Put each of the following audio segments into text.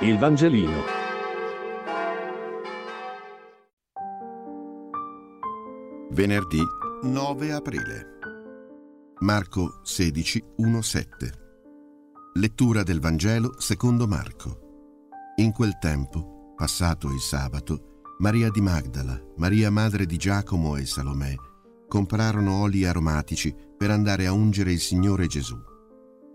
Il Vangelino. Venerdì 9 aprile. Marco 16, 1, 7. Lettura del Vangelo secondo Marco. In quel tempo, passato il sabato, Maria di Magdala, Maria madre di Giacomo e Salomè comprarono oli aromatici per andare a ungere il Signore Gesù.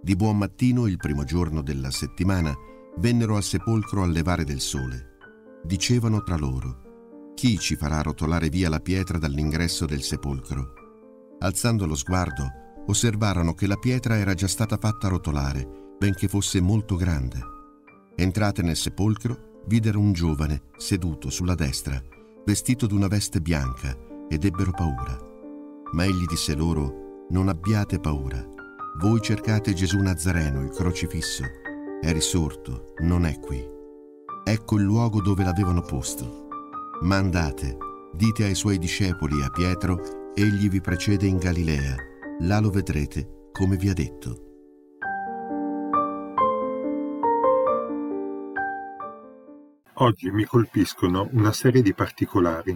Di buon mattino, il primo giorno della settimana, vennero al sepolcro al levare del sole. Dicevano tra loro, chi ci farà rotolare via la pietra dall'ingresso del sepolcro? Alzando lo sguardo, osservarono che la pietra era già stata fatta rotolare, benché fosse molto grande. Entrate nel sepolcro, videro un giovane seduto sulla destra, vestito d'una veste bianca, ed ebbero paura. Ma egli disse loro, non abbiate paura. Voi cercate Gesù Nazareno, il crocifisso. È risorto, non è qui. Ecco il luogo dove l'avevano posto. Ma andate, dite ai suoi discepoli a Pietro, egli vi precede in Galilea. Là lo vedrete, come vi ha detto. Oggi mi colpiscono una serie di particolari.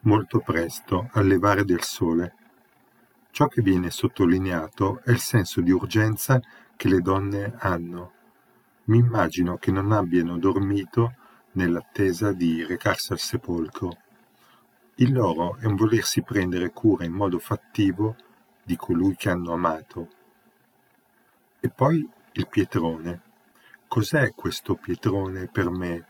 Molto presto, al levare del sole, Ciò che viene sottolineato è il senso di urgenza che le donne hanno. Mi immagino che non abbiano dormito nell'attesa di recarsi al sepolcro. Il loro è un volersi prendere cura in modo fattivo di colui che hanno amato. E poi il pietrone. Cos'è questo pietrone per me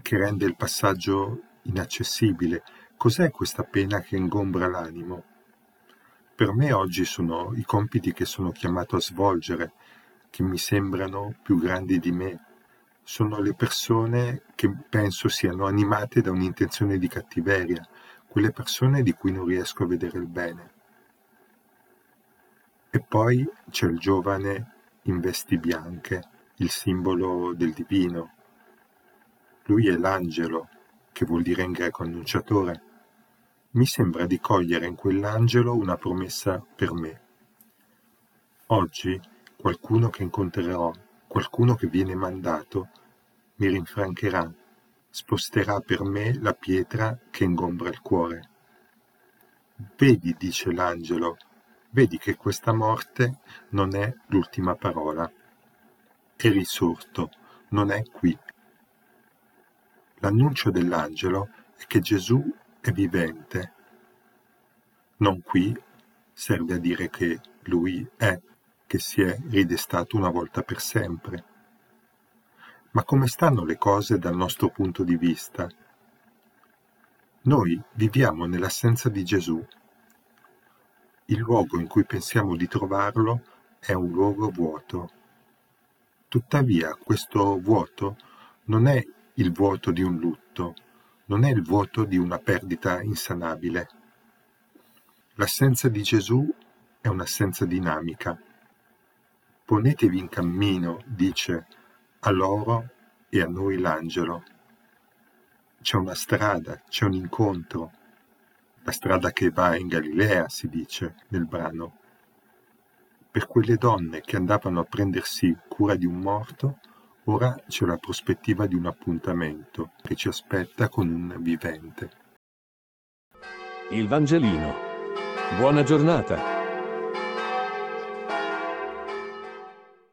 che rende il passaggio inaccessibile? Cos'è questa pena che ingombra l'animo? Per me oggi sono i compiti che sono chiamato a svolgere, che mi sembrano più grandi di me. Sono le persone che penso siano animate da un'intenzione di cattiveria, quelle persone di cui non riesco a vedere il bene. E poi c'è il giovane in vesti bianche, il simbolo del divino. Lui è l'angelo, che vuol dire in greco annunciatore mi sembra di cogliere in quell'angelo una promessa per me. Oggi qualcuno che incontrerò, qualcuno che viene mandato, mi rinfrancherà, sposterà per me la pietra che ingombra il cuore. Vedi, dice l'angelo, vedi che questa morte non è l'ultima parola. È risorto, non è qui. L'annuncio dell'angelo è che Gesù è vivente. Non qui serve a dire che lui è, che si è ridestato una volta per sempre. Ma come stanno le cose dal nostro punto di vista? Noi viviamo nell'assenza di Gesù. Il luogo in cui pensiamo di trovarlo è un luogo vuoto. Tuttavia questo vuoto non è il vuoto di un lutto, non è il vuoto di una perdita insanabile. L'assenza di Gesù è un'assenza dinamica. Ponetevi in cammino, dice, a loro e a noi l'angelo. C'è una strada, c'è un incontro. La strada che va in Galilea, si dice nel brano. Per quelle donne che andavano a prendersi cura di un morto, Ora c'è la prospettiva di un appuntamento che ci aspetta con un vivente. Il Vangelino. Buona giornata.